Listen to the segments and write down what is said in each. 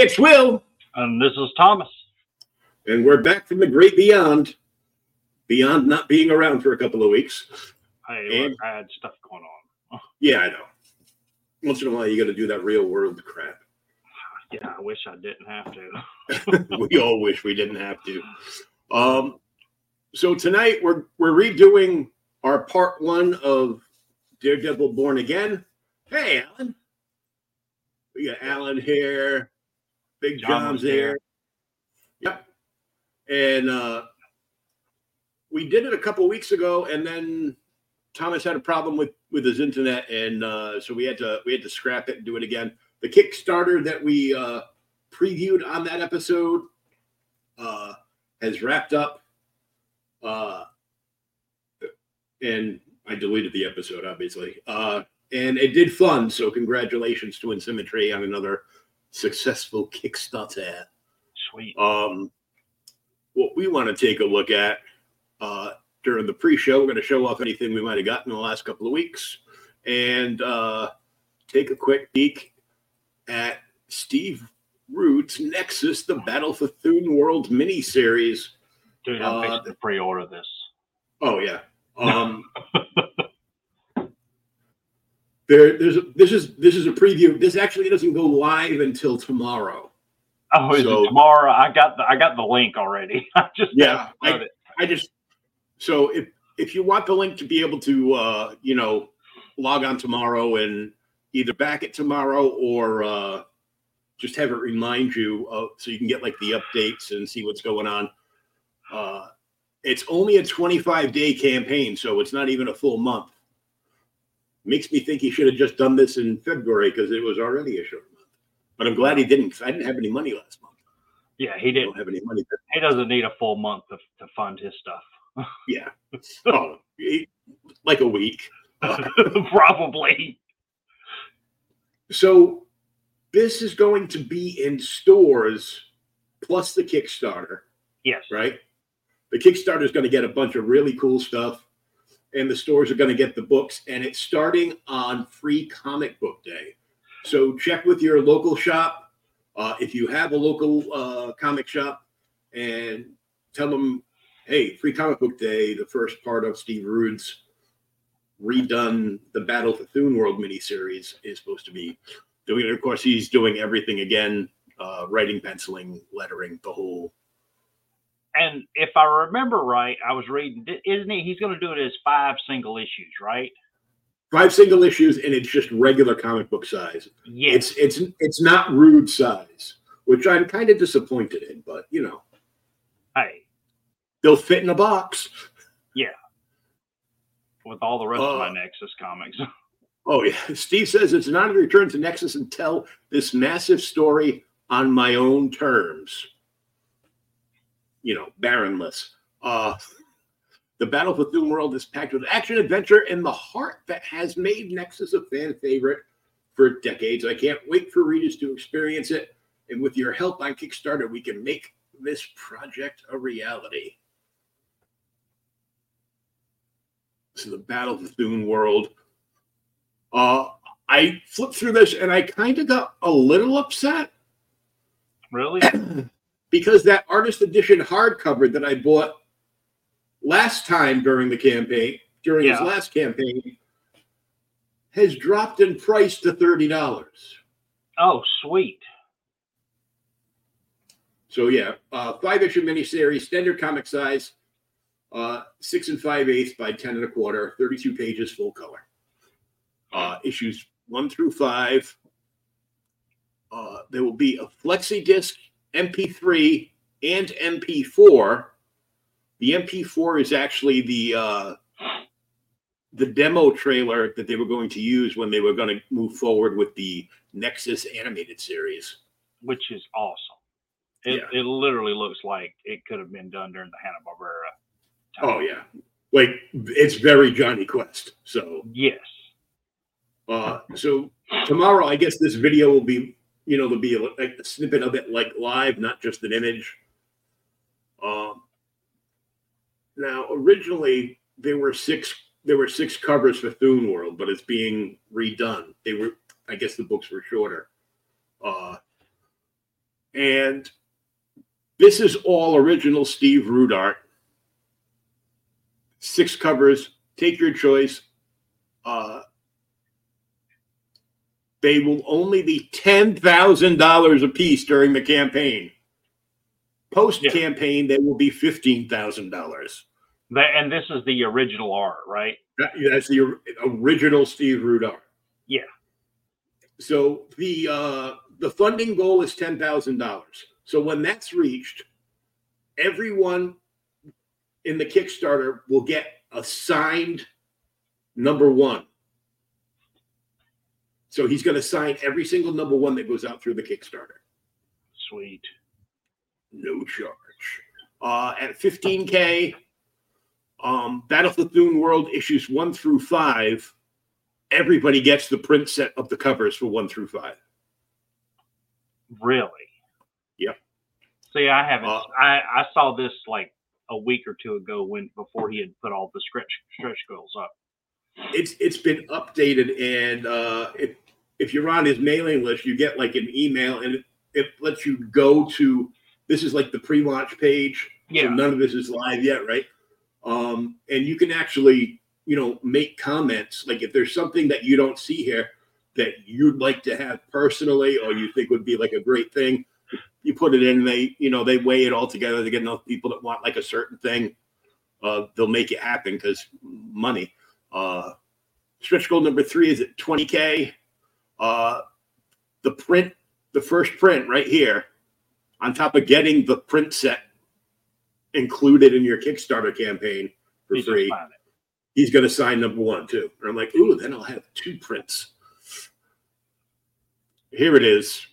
it's Will, And this is Thomas. and we're back from the great beyond. Beyond not being around for a couple of weeks. Hey, And- I had stuff going on. Yeah, I know. Once in a while, you got to do that real world crap. Yeah, I wish I didn't have to. we all wish we didn't have to. Um, so tonight we're we're redoing our part one of Daredevil Born Again. Hey, Alan. We got Alan here. Big John John's was here. Yep. And uh, we did it a couple weeks ago, and then Thomas had a problem with with his internet, and uh, so we had to we had to scrap it and do it again. The Kickstarter that we uh, previewed on that episode uh, has wrapped up. Uh, and I deleted the episode, obviously. Uh, and it did fund. So, congratulations to Insymmetry on another successful Kickstarter. Sweet. Um, what we want to take a look at uh, during the pre-show, we're going to show off anything we might have gotten in the last couple of weeks, and uh, take a quick peek at Steve Rude's Nexus: The Battle for Thune World miniseries. Dude, I'm uh, fixing to pre-order this. Oh yeah. Um, there, there's a, this is this is a preview. This actually doesn't go live until tomorrow. Oh, is so- it tomorrow? I got the I got the link already. I just Yeah, I- it. I just so if if you want the link to be able to uh, you know log on tomorrow and either back it tomorrow or uh, just have it remind you uh, so you can get like the updates and see what's going on. Uh, it's only a 25 day campaign, so it's not even a full month. Makes me think he should have just done this in February because it was already a short month. But I'm glad he didn't. 'cause I didn't have any money last month. Yeah, he didn't. don't have any money. He doesn't need a full month to, to fund his stuff. Yeah. Oh, he- like a week. Probably. So this is going to be in stores plus the Kickstarter, Yes. right? The Kickstarter is going to get a bunch of really cool stuff, and the stores are going to get the books, and it's starting on Free Comic Book Day. So check with your local shop uh, if you have a local uh, comic shop, and tell them, hey, Free Comic Book Day, the first part of Steve Rude's redone the Battle for Thune World miniseries is supposed to be doing it. Of course, he's doing everything again, uh, writing, penciling, lettering, the whole. And if I remember right, I was reading, isn't he? He's going to do it as five single issues, right? Five single issues, and it's just regular comic book size. Yes. It's it's it's not rude size, which I'm kind of disappointed in. But you know, hey, they'll fit in a box. Yeah, with all the rest of my Uh, Nexus comics. Oh yeah, Steve says it's an honor to return to Nexus and tell this massive story on my own terms. You know, barrenless. Uh, the Battle for Thune World is packed with action, adventure, and the heart that has made Nexus a fan favorite for decades. I can't wait for readers to experience it. And with your help on Kickstarter, we can make this project a reality. So the Battle for Thune World. Uh, I flipped through this and I kind of got a little upset really? because that artist edition hardcover that I bought last time during the campaign, during his last campaign, has dropped in price to thirty dollars. Oh, sweet. So yeah, uh, five issue miniseries, standard comic size, uh, six and five eighths by ten and a quarter, thirty-two pages, full color. Uh, issues one through five. Uh, there will be a flexi disc, MP3, and MP4. The MP4 is actually the uh, the demo trailer that they were going to use when they were going to move forward with the Nexus animated series. which is awesome. It, it literally looks like it could have been done during the Hanna Barbera. Oh yeah, like it's very Jonny Quest. So Yes. uh, so tomorrow, I guess this video will be you know there'll be a, snippet of it like live, not just an image. Um, now originally there were six there were six covers for Thune World, but it's being redone. They were I guess the books were shorter. Uh, and this is all original Steve Rude art. Six covers. Take your choice. Uh, they will only be ten thousand dollars a piece during the campaign. Post campaign, they will be fifteen thousand dollars. And this is the original art, right? That, that's the original Steve Rude art. Yeah. So the uh, the funding goal is ten thousand dollars. So when that's reached, everyone in the Kickstarter will get a signed number one. So he's going to sign every single number one that goes out through the Kickstarter. Sweet. No charge. Uh, at 15K, um, Battle for Thune World issues one through five. Everybody gets the print set of the covers for one through five. Really? Yep. See, I haven't. Uh, I I saw this like a week or two ago when before he had put all the stretch stretch goals up. It's it's been updated, and uh, if if you're on his mailing list, you get like an email, and it, it lets you go to. This is like the pre-launch page. Yeah. So none of this is live yet, right? Um, and you can actually, you know, make comments. Like if there's something that you don't see here that you'd like to have personally, or you think would be like a great thing, you put it in. They, you know, they weigh it all together. They get enough people that want like a certain thing. Uh, they'll make it happen because money. Uh, stretch goal number three is at 20k. Uh, the print, the first print right here, on top of getting the print set included in your Kickstarter campaign for free, he's going to sign number one too. And I'm like, ooh, then I'll have two prints. Here it is.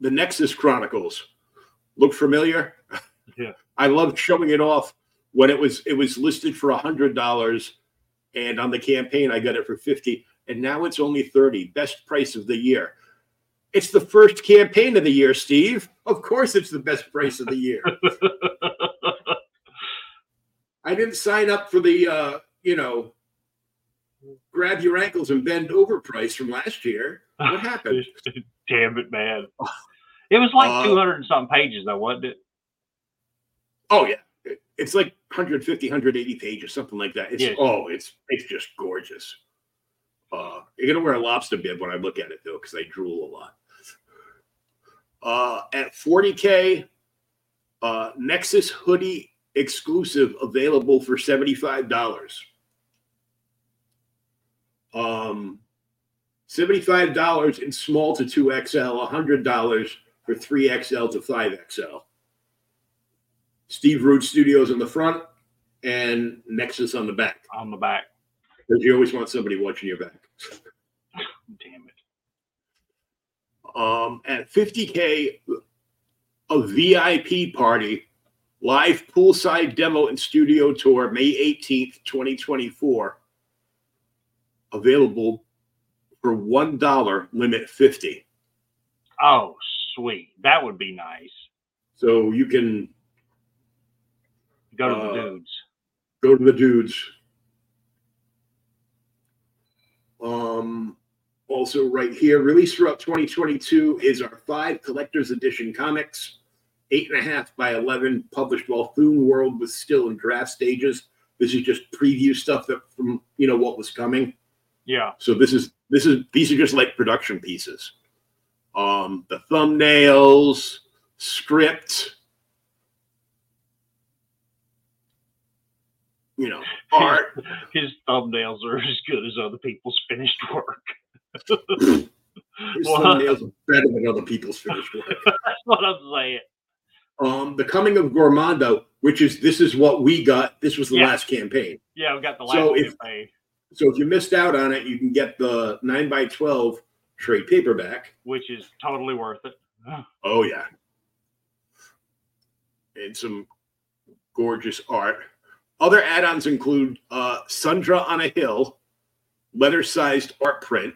The Nexus Chronicles. Look familiar? Yeah. I loved showing it off when it was it was listed for a hundred dollars, and on the campaign I got it for fifty, and now it's only thirty. Best price of the year. It's the first campaign of the year, Steve. Of course, it's the best price of the year. I didn't sign up for the uh, you know grab your ankles and bend over price from last year. What happened? Damn it, man! It was like Uh, 200 and something pages, though, wasn't it? Oh yeah, it's like 150, 180 pages, something like that. It's Yeah. oh, it's it's just gorgeous. Uh, you're gonna wear a lobster bib when I look at it though, because I drool a lot. Uh, at 40k, uh, Nexus hoodie exclusive available for seventy-five dollars. Um, seventy-five dollars in small to two XL, hundred dollars for three XL to five XL. Steve Rude Studios on the front and Nexus on the back. On the back. Because you always want somebody watching your back. Damn it. Um, at 50K, a VIP party, live poolside demo and studio tour, May 18th, 2024. Available for $1, limit 50. Oh, sweet. That would be nice. So you can Go to Uh, the dudes. go to the dudes. Um, also, right here, released throughout 2022 is our five collector's edition comics, eight and a half by 11, published while Thune World was still in draft stages. This is just preview stuff that from you know what was coming. Yeah. So this is this is these are just like production pieces. Um, the thumbnails, script, you know, art. His thumbnails are as good as other people's finished work. His Well, thumbnails are better than other people's finished work. That's what I'm saying. Um, the coming of Gormando. which is this is what we got. This was the Yeah. last campaign. Yeah, we got the last So if- campaign, So if you missed out on it, you can get the nine by twelve trade paperback. which is totally worth it. Oh yeah, and some gorgeous art. Other add-ons include uh, Sundra on a Hill, leather-sized art print,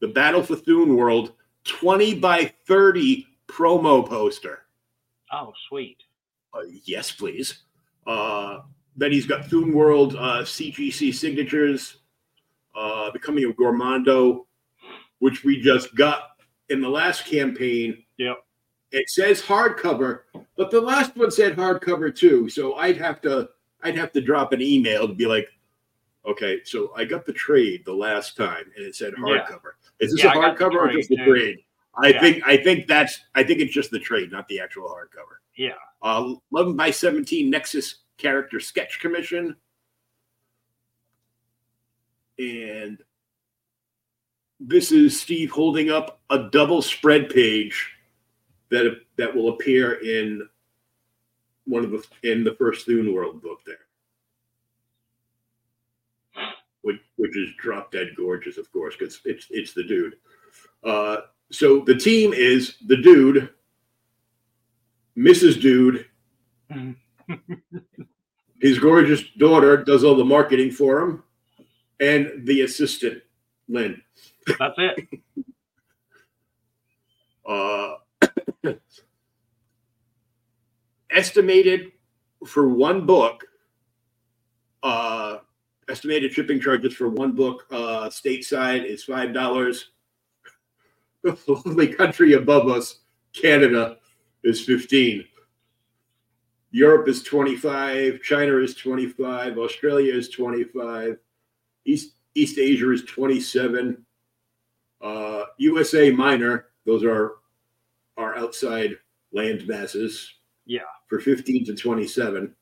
the Battle for Thune World, twenty by thirty promo poster. Oh, sweet. Uh, yes, please. Uh, then he's got Thune World uh, CGC signatures, uh, Becoming a Gormando, which we just got in the last campaign. Yep. It says hardcover, but the last one said hardcover too. So I'd have to I'd have to drop an email to be like, okay, so I got the trade the last time and it said hardcover. Is this Yeah, a I got the hardcover or just the trade? I Yeah. think I think that's I think it's just the trade, not the actual hardcover Yeah. uh, 11 by 17 Nexus character sketch commission. And this is Steve holding up a double spread page that that will appear in one of the in the first Thune World book there. Which, which is drop dead gorgeous, of course, because it's it's the dude. Uh, so the team is the dude, Mrs. Dude, his gorgeous daughter does all the marketing for him, and the assistant, Lynn. That's it. Uh, estimated for one book, uh, estimated shipping charges for one book uh, stateside is five dollars. The lovely country above us, Canada, is fifteen. Europe is twenty-five. China is twenty-five. Australia is twenty-five. East East Asia is twenty-seven. Uh, USA minor; those are our outside land masses. Yeah. For fifteen to twenty-seven,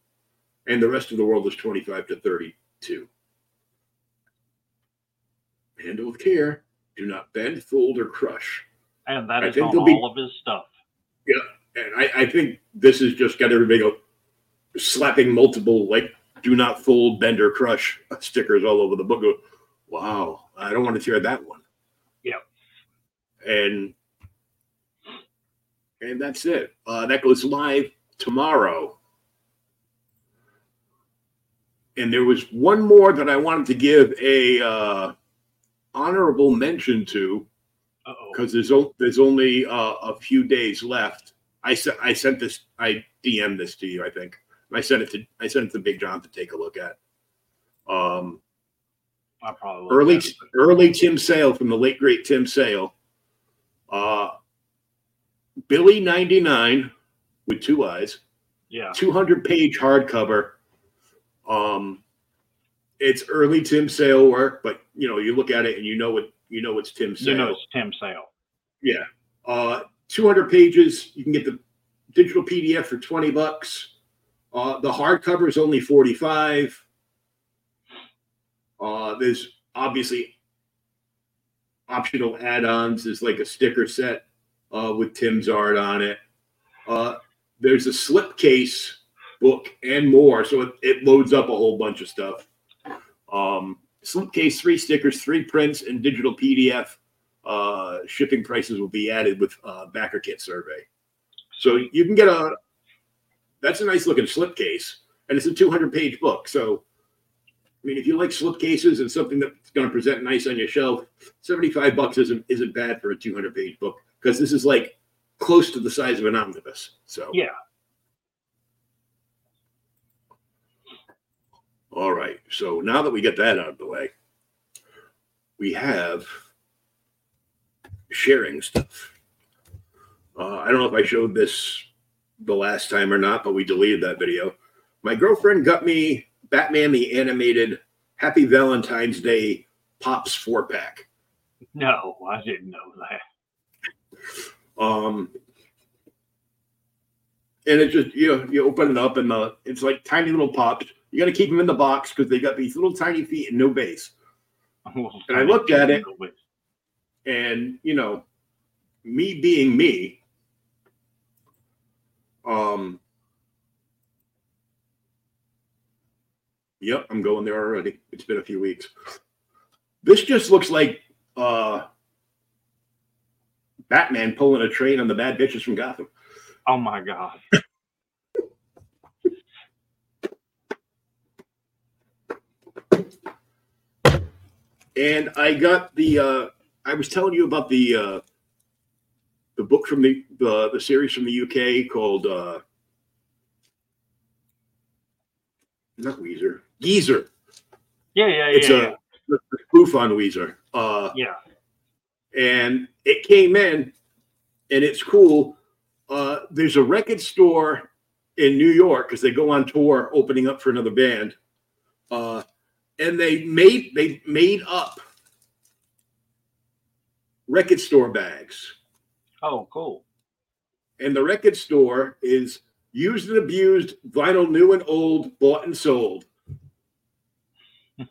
and the rest of the world is twenty-five to thirty-two. Handle with care. Do not bend, fold, or crush. And that I is on there'll be- all of his stuff. Yeah, and I, I think this has just got everybody go slapping multiple like "Do not fold, bend, or crush" stickers all over the book. Go, wow! I don't want to tear that one. Yeah, And and that's it. Uh, that goes live tomorrow. And there was one more that I wanted to give a uh, honorable mention to because there's o- there's only uh, a few days left. I sent I sent this I DM'd this to you I think I sent it to I sent it to Big John to take a look at. Um, I probably early early Tim Sale from the late great Tim Sale. Uh, Billi ninety nine with two eyes, Yeah. two hundred page hardcover. Um, it's early Tim Sale work, but you know you look at it and you know what you know it's Tim Sale. You know it's Tim Sale. Yeah. Uh, 200 pages. You can get the digital PDF for 20 bucks. Uh, the hardcover is only 45. Uh, there's obviously optional add-ons. There's like a sticker set uh, with Tim's art on it. Uh, there's a slipcase book and more, so it, it loads up a whole bunch of stuff. Um, slipcase, three stickers, three prints, and digital PDF uh, shipping prices will be added with uh, backer kit survey. So you can get a that's a nice looking slipcase, and it's a 200 page book. So I mean, if you like slipcases and something that's going to present nice on your shelf, 75 bucks isn't isn't bad for a 200 page book because this is like close to the size of an omnibus. So Yeah. All right. So now that we get that out of the way, we have sharing stuff. Uh, I don't know if I showed this the last time or not, but we deleted that video. My girlfriend got me Batman the Animated Happy Valentine's Day Pops four pack. No, I didn't know that. Um, and it just you know, you open it up and the it's like tiny little pops. You got to keep them in the box because they got these little tiny feet and no base. And I looked at it, and you know, me being me, um, yep, I'm going there already. It's been a few weeks. This just looks like uh, Batman pulling a train on the bad bitches from Gotham. Oh my god! And I got the uh I was telling you about the uh the book from the the, the series from the UK called uh not Weezer. Geezer. Yeah, yeah, yeah. It's yeah. a, a spoof on Weezer. Uh yeah. and it came in and it's cool. Uh, there's a record store in New York because they go on tour opening up for another band. Uh, and they made they made up record store bags. Oh, cool. And the record store is used and abused, vinyl new and old, bought and sold.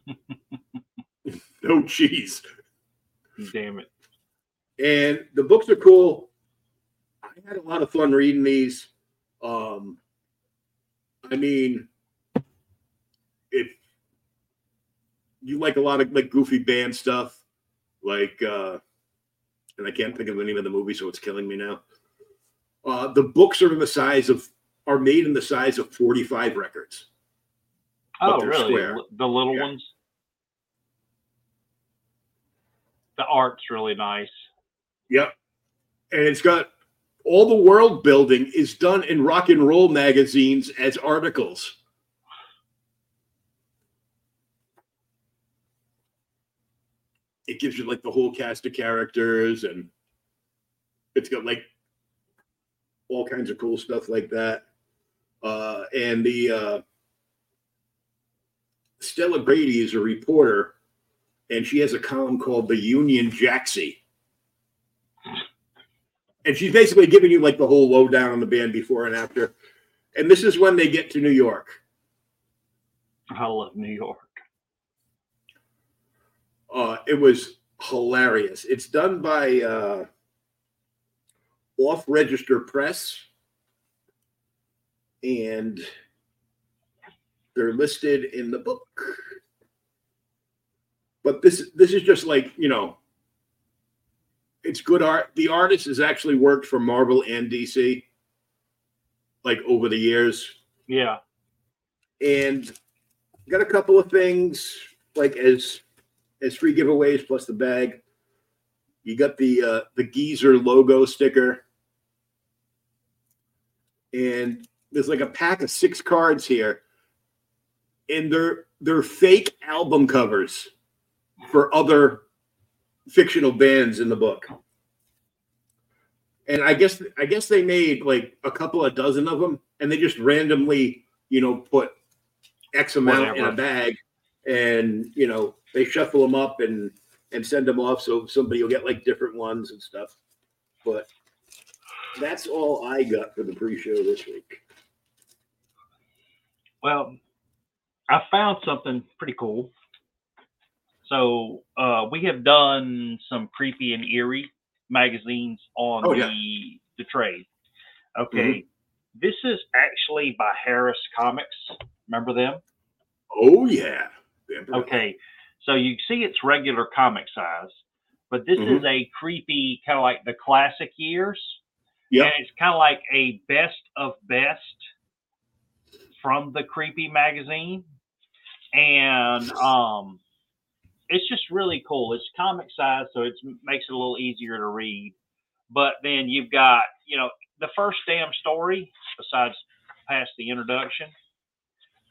no cheese. Damn it. and the books are cool. I had a lot of fun reading these. Um, I mean, if you like a lot of like goofy band stuff, like, uh, and I can't think of the name of the movie, so it's killing me now. Uh, the books are in the size of are made in the size of forty five records. Oh, really? square. The little Yeah. ones? The art's really nice. Yep. And it's got all the world building is done in rock and roll magazines as articles. It gives you like the whole cast of characters and it's got like all kinds of cool stuff like that. Uh, and the uh, Stella Brady is a reporter and she has a column called the Union Jacksy and she's basically giving you like the whole lowdown on the band before and after. And this is when they get to New York. I love New York. Uh, it was hilarious. It's done by uh, Off Register Press, and they're listed in the book. But this this is just like you know, it's good art. The artist has actually worked for Marvel and DC, like over the years. Yeah. and got a couple of things like as as free giveaways plus the bag. You got the uh, the geezer logo sticker, and there's like a pack of six cards here, and they're they're fake album covers for other fictional bands in the book. And I guess I guess they made like a couple of dozen of them, and they just randomly, you know, put X amount in a bag, and you know they shuffle them up and and send them off, so somebody will get like different ones and stuff. But that's all I got for the pre-show this week. Well, I found something pretty cool. So uh, we have done some creepy and eerie magazines on Oh, the yeah. the trade. Okay, this is actually by Harris Comics. Remember them? Oh yeah. Okay, so you see it's regular comic size, but this Mhm. is a creepy kind of like the classic years. Yeah, And it's kind of like a best of best from the creepy magazine. And um it's just really cool. It's comic size, so it makes it a little easier to read. But then you've got, you know, the first damn story, besides past the introduction,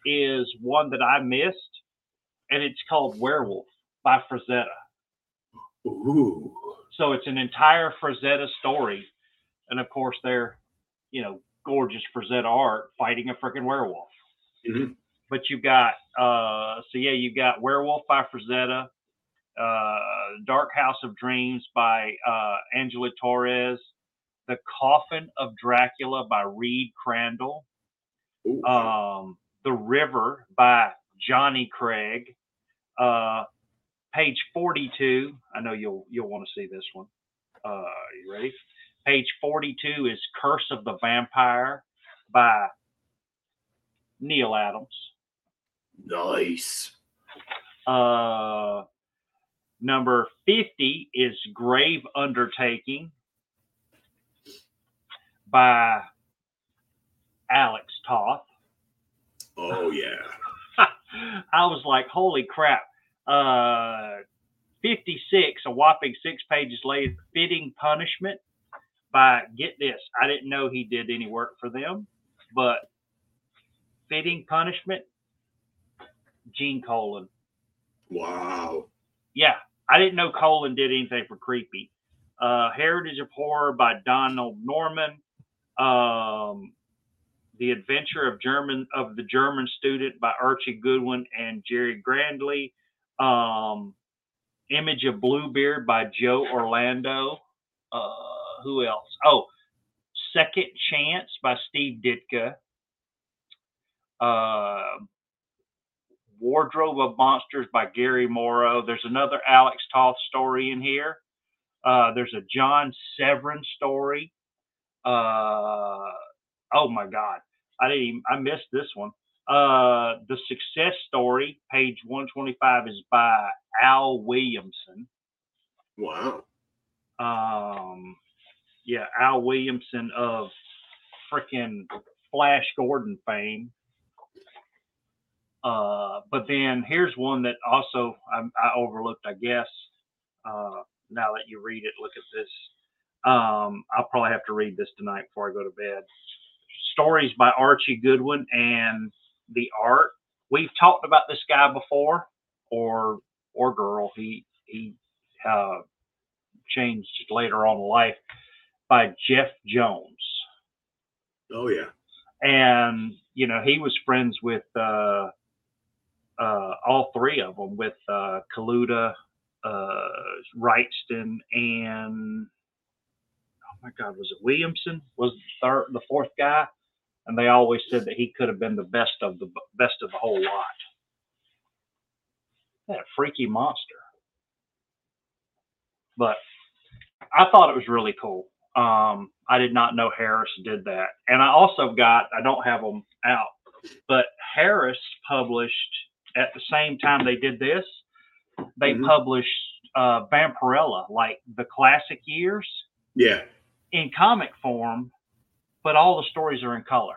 is one that I missed, and it's called Werewolf by Frazetta. Ooh. So it's an entire Frazetta story, and of course they're, you know, gorgeous Frazetta art fighting a freaking werewolf. Mhm. But you got, uh, so yeah, you got Werewolf by Frazetta, uh, Dark House of Dreams by uh, Angelo Torres, The Coffin of Dracula by Reed Crandall, um, The River by Johnny Craig. Uh, page 42. I know you'll you'll want to see this one. Uh, you ready? Page 42 is Curse of the Vampire by Neal Adams. Nice. Uh, number 50 is Grave Undertaking by Alex Toth. Oh yeah. I was like, holy crap. Uh, 56, a whopping six pages later, Fitting Punishment by, get this, I didn't know he did any work for them, but Fitting Punishment, Gene Colan. Wow. Yeah, I didn't know Colan did anything for Creepy. Uh, Heritage of Horror by Donald Norman. Um, the Adventure of German of the German Student by Archie Goodwin and Jerry Grandley. Um, Image of Bluebeard by Joe Orlando. Uh, who else? Oh, Second Chance by Steve Ditko. Uh, Wardrobe of Monsters by Gray Morrow. There's another Alex Toth story in here. Uh, there's a John Severin story. Uh, oh my God, I didn't. Even, I missed this one. Uh, the Success Story, page 125, is by Al Williamson. Wow. Um, yeah, Al Williamson of freaking Flash Gordon fame. Uh, but then here's one that also I, I overlooked, I guess. Uh, now that you read it, look at this. Um, I'll probably have to read this tonight before I go to bed. Stories by Archie Goodwin and the art. We've talked about this guy before, or or girl. He he uh, changed later on in life by Jeff Jones Oh yeah. and you know he was friends with uh, uh, all three of them with uh, Kaluta, uh, Wrightson, and my God, was it Williamson? Was the third, the fourth guy? And they always said that he could have been the best of the best of the whole lot. That freaky monster. But I thought it was really cool. Um, I did not know Harris did that. And I also got, I don't have them out, but Harris published at the same time they did this, they Mhm. published uh, Vampirella, like the classic years Yeah. In comic form, but all the stories are in color.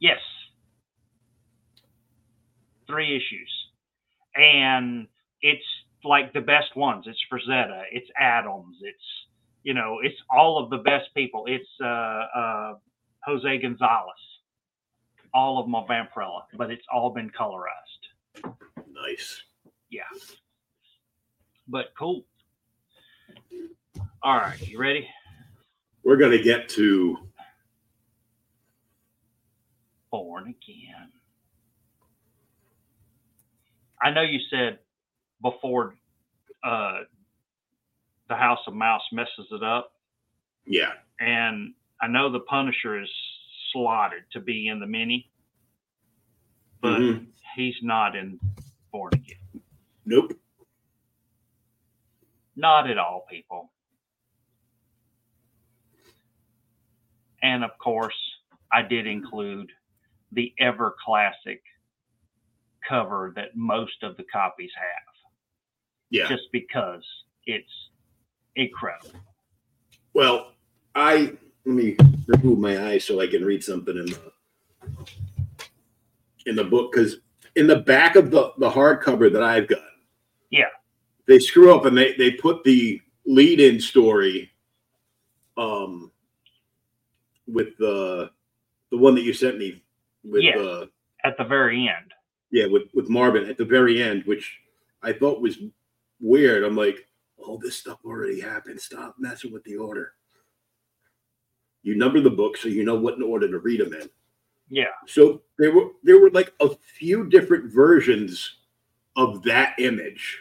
Yes. Three issues. And it's like the best ones. It's Frazetta, it's Adams, it's you know, it's all of the best people. It's uh, uh, Jose Gonzalez. All of them are Vampirella, but it's all been colorized. Nice. Yeah. But cool. All right, you ready? We're gonna get to Born again. I know you said before uh, the House of Mouse messes it up, yeah. and I know the Punisher is slotted to be in the mini, but Mhm. he's not in Born Again. Nope. Not at all, people. And of course, I did include the ever classic cover that most of the copies have, Yeah. just because it's incredible. Well, I let me remove my eyes so I can read something in the in the book because in the back of the the hardcover that I've got, Yeah. they screw up and they they put the lead in story, um, with the the one that you sent me with Yes. uh At the very end. yeah with with Marvin at the very end, which I thought was weird. I'm like, all this stuff already happened. Stop messing with the order. You number the book so you know what in order to read them in. Yeah. So there were there were like a few different versions of that image.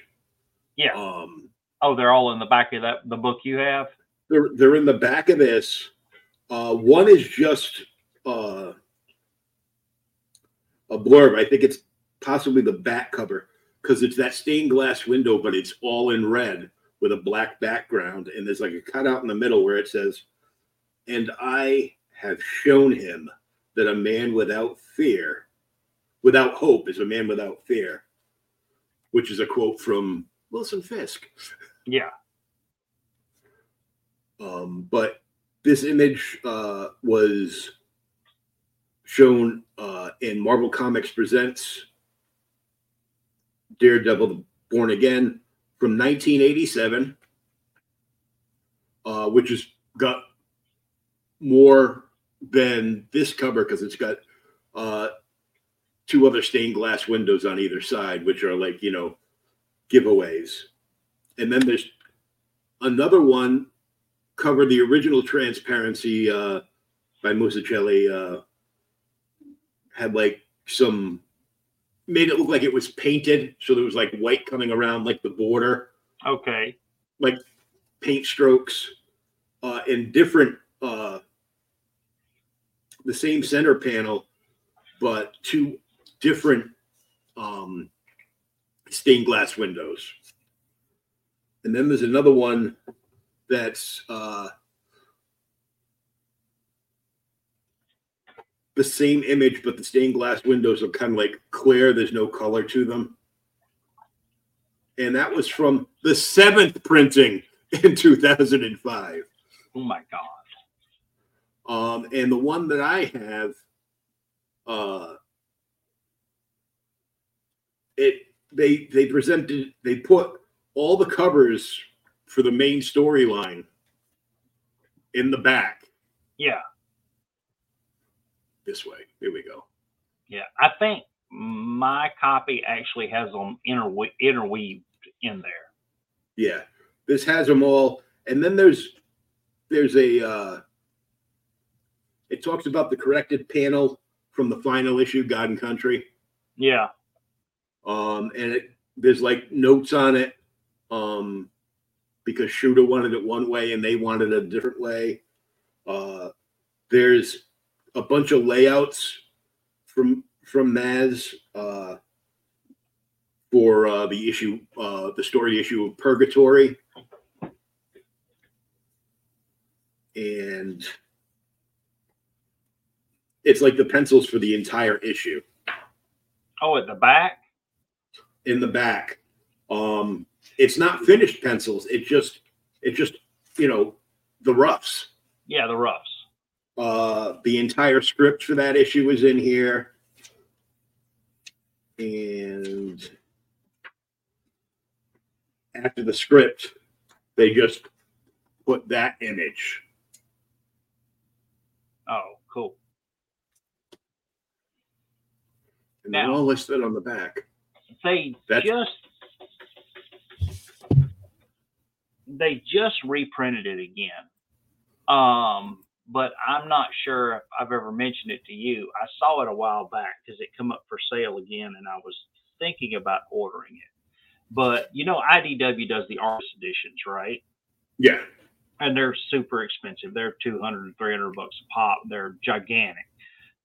Yeah. Um, Oh, they're all in the back of that the book you have. they're they're in the back of this. Uh, one is just uh, a blurb. I think it's possibly the back cover because it's that stained glass window, but it's all in red with a black background, and there's like a cutout in the middle where it says, "And I have shown him that a man without fear, without hope, is a man without fear, which is a quote from Wilson Fisk. Yeah. Um, but this image uh, was shown uh, in Marvel Comics Presents Daredevil Born Again from 1987, uh, which has got more than this cover because it's got uh, two other stained glass windows on either side, which are like, you know, giveaways. And then there's another one cover the original transparency uh, by Mazzucchelli. Uh, had like some made it look like it was painted, so there was like white coming around like the border, Okay. like paint strokes, uh, in different uh, the same center panel, but two different um, stained glass windows. And then there's another one that's uh, the same image, but the stained glass windows are kind of like clear. There's no color to them. And that was from the seventh printing in 2005. Oh my God. Um, and the one that I have, uh, it they they presented they put all the covers for the main storyline in the back Yeah. this way. Here we go. Yeah. I think my copy actually has them interwe- interweaved in there. Yeah, this has them all, and then there's there's a uh, it talks about the corrected panel from the final issue, God and Country. Yeah. um, and it, there's like notes on it um, because Shooter wanted it one way and they wanted it a different way. Uh, there's a bunch of layouts from from Maz uh, for uh, the issue, uh, the story issue of Purgatory, and it's like the pencils for the entire issue Oh, at the back? in the back. Um, it's not finished pencils. It just, it just, you know, the roughs. Yeah, the roughs. Uh, the entire script for that issue is in here, and after the script, they just put that image. Oh, cool. And they're Now- all listed on the back. They That's- just they just reprinted it again. Um, but I'm not sure if I've ever mentioned it to you. I saw it a while back because it come up for sale again, and I was thinking about ordering it. But you know, IDW does the artist editions, right? Yeah, and they're super expensive. They're 200 300 bucks a pop. They're gigantic.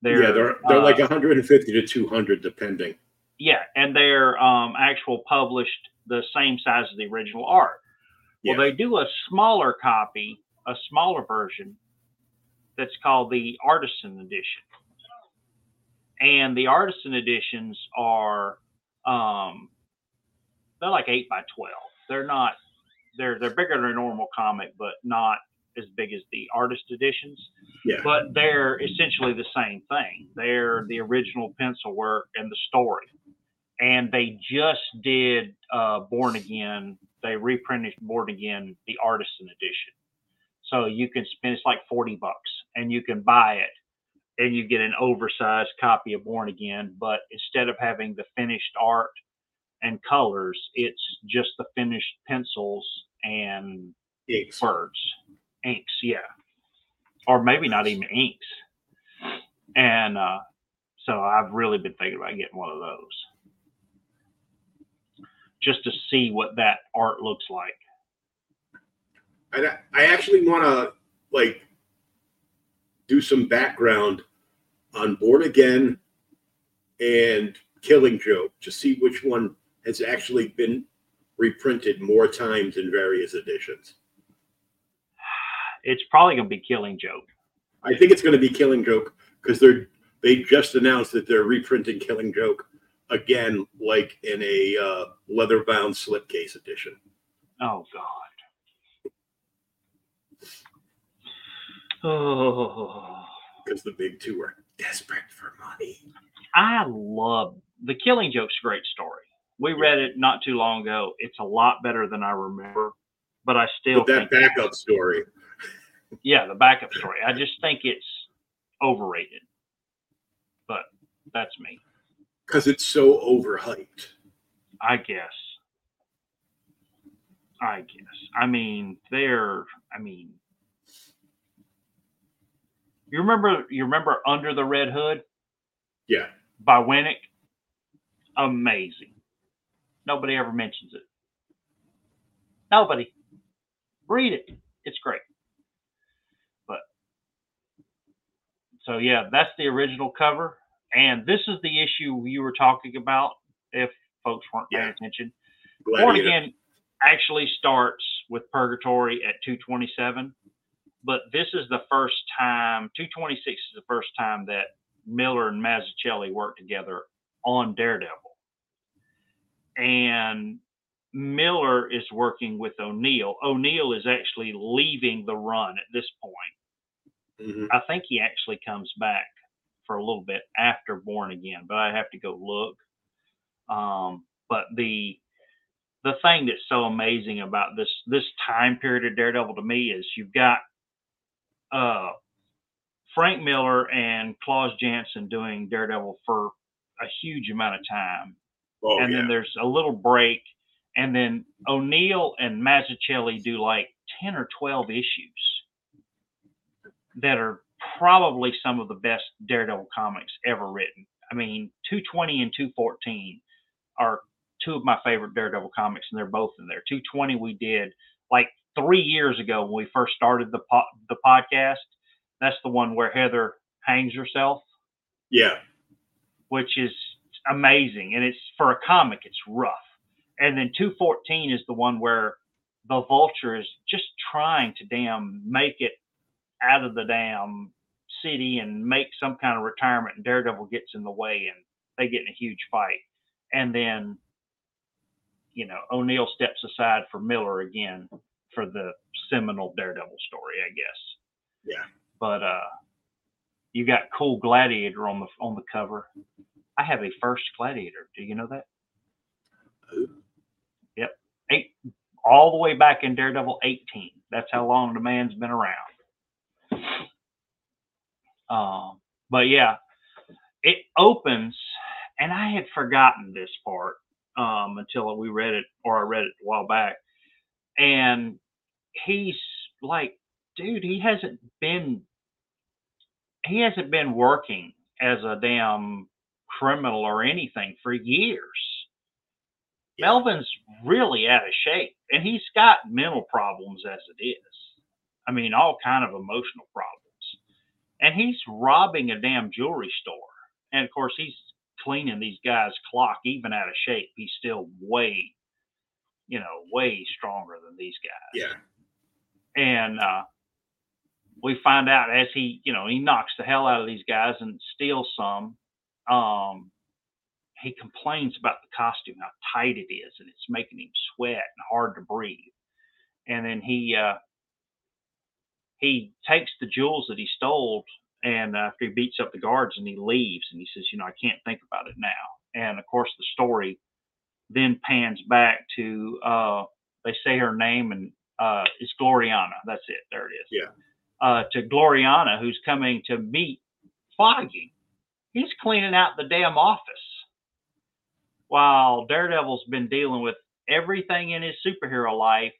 They're, yeah, they're they're uh, like 150 to 200 depending. yeah, and they're um, actual published the same size as the original art. Well, they do a smaller copy, a smaller version that's called the Artisan Edition. And the Artisan Editions are um, they're like eight by twelve. They're not they're they're bigger than a normal comic, but not as big as the artist editions. Yeah, But they're essentially the same thing. They're the original pencil work and the story. And they just did uh, Born Again. They reprinted Born Again, the artisan edition. So you can spend it's like forty bucks, and you can buy it, and you get an oversized copy of Born Again. But instead of having the finished art and colors, it's just the finished pencils and inks. birds, inks, yeah, or maybe not even inks. And uh, so I've really been thinking about getting one of those just to see what that art looks like. And I, I actually want to like do some background on Born Again and Killing Joke to see which one has actually been reprinted more times in various editions. It's probably going to be Killing Joke. I think it's going to be Killing Joke because they're they just announced that they're reprinting Killing Joke again, like in a uh, leather bound slipcase edition. Oh God. Oh, because the big two are desperate for money. I love the Killing Joke's great story. We read it not too long ago. It's a lot better than I remember, but I still But that backup story, yeah, the backup story. I just think it's overrated. But that's me. Because it's so overhyped. I guess. I guess. I mean, they're. I mean, you remember? You remember Under the Red Hood Yeah, by Winick? Amazing. Nobody ever mentions it. Nobody. Read it. It's great. But so yeah, that's the original cover, and this is the issue you were talking about. If folks weren't paying Yeah. attention, Born Again actually starts with Purgatory at 227, but this is the first time, 226 is the first time that Miller and Mazzucchelli worked together on Daredevil. And Miller is working with O'Neil. O'Neil is actually leaving the run at this point. Mhm. I think he actually comes back for a little bit after Born Again, but I have to go look. Um, but the the thing that's so amazing about this this time period of Daredevil to me is you've got uh, Frank Miller and Klaus Janson doing Daredevil for a huge amount of time, Oh and yeah, then there's a little break, and then O'Neil and Mazzucchelli do like ten or twelve issues that are probably some of the best Daredevil comics ever written. I mean, 220 and 214 are two of my favorite Daredevil comics, and they're both in there. 220 we did like three years ago when we first started the po- the podcast. That's the one where Heather hangs herself yeah, which is amazing. And it's for a comic, it's rough. And then 214 is the one where the vulture is just trying to damn make it out of the damn city and make some kind of retirement. And Daredevil gets in the way and they get in a huge fight. And then, you know, O'Neil steps aside for Miller again for the seminal Daredevil story, I guess. Yeah. But, uh, you got cool gladiator on the on the cover. I have a first gladiator. Do you know that? Yep. Eight all the way back in Daredevil 18. That's how long the man's been around. Um, but yeah, it opens, and I had forgotten this part um, until we read it, or I read it a while back. And he's like, dude, he hasn't been he hasn't been working as a damn criminal or anything for years. Yeah. Melvin's really out of shape, and he's got mental problems as it is. I mean, all kind of emotional problems. And he's robbing a damn jewelry store, and of course, he's cleaning these guys' clock, even out of shape. He's still way, you know, way stronger than these guys yeah. and uh, we find out as he, you know, he knocks the hell out of these guys and steals some. Um, he complains about the costume, how tight it is, and it's making him sweat and hard to breathe. And then he uh, he takes the jewels that he stole, and after he beats up the guards, and he leaves, and he says, you know, I can't think about it now. And of course, the story then pans back to uh, they say her name and uh, it's Glorianna. That's it. There it is. Yeah. Uh, to Glorianna, who's coming to meet Foggy. He's cleaning out the damn office while Daredevil's been dealing with everything in his superhero life.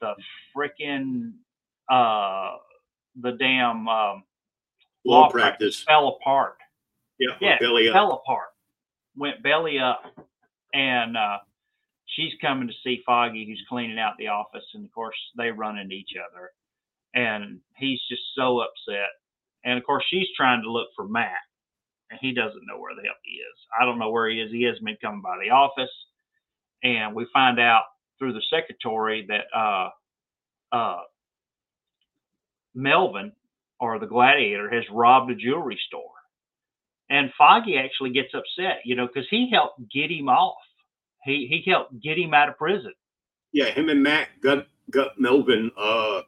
The freaking uh, the damn um, Law, law practice. fell apart Yeah, Yeah, belly up. fell apart, went belly up, and uh, she's coming to see Foggy, who's cleaning out the office, and of course they run into each other, and he's just so upset, and of course she's trying to look for Matt, and he doesn't know where the hell he is. I don't know where he is. He hasn't been coming by the office, and we find out through the secretary that uh, uh, Melvin or the Gladiator has robbed a jewelry store And Foggy actually gets upset, you know, because he helped get him off. He he helped get him out of prison. Yeah, him and Matt got got Melvin uh,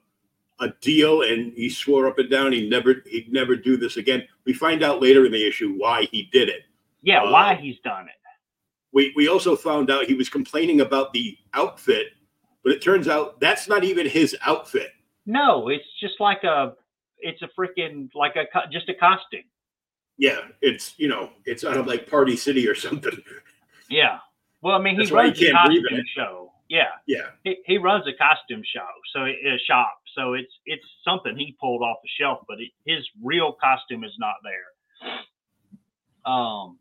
a deal, and he swore up and down he never he'd never do this again. We find out later in the issue why he did it. Yeah, Uh, why he's done it. We we also found out he was complaining about the outfit, but it turns out that's not even his outfit. No, it's just like a, it's a freaking like a just a costume. Yeah, it's you know it's out of like Party City or something. Yeah. Well, I mean, he That's runs a can't breathe in costume show. Yeah, Yeah, he, he runs a costume show, so a shop. So it's it's something he pulled off the shelf, but it, his real costume is not there. Um,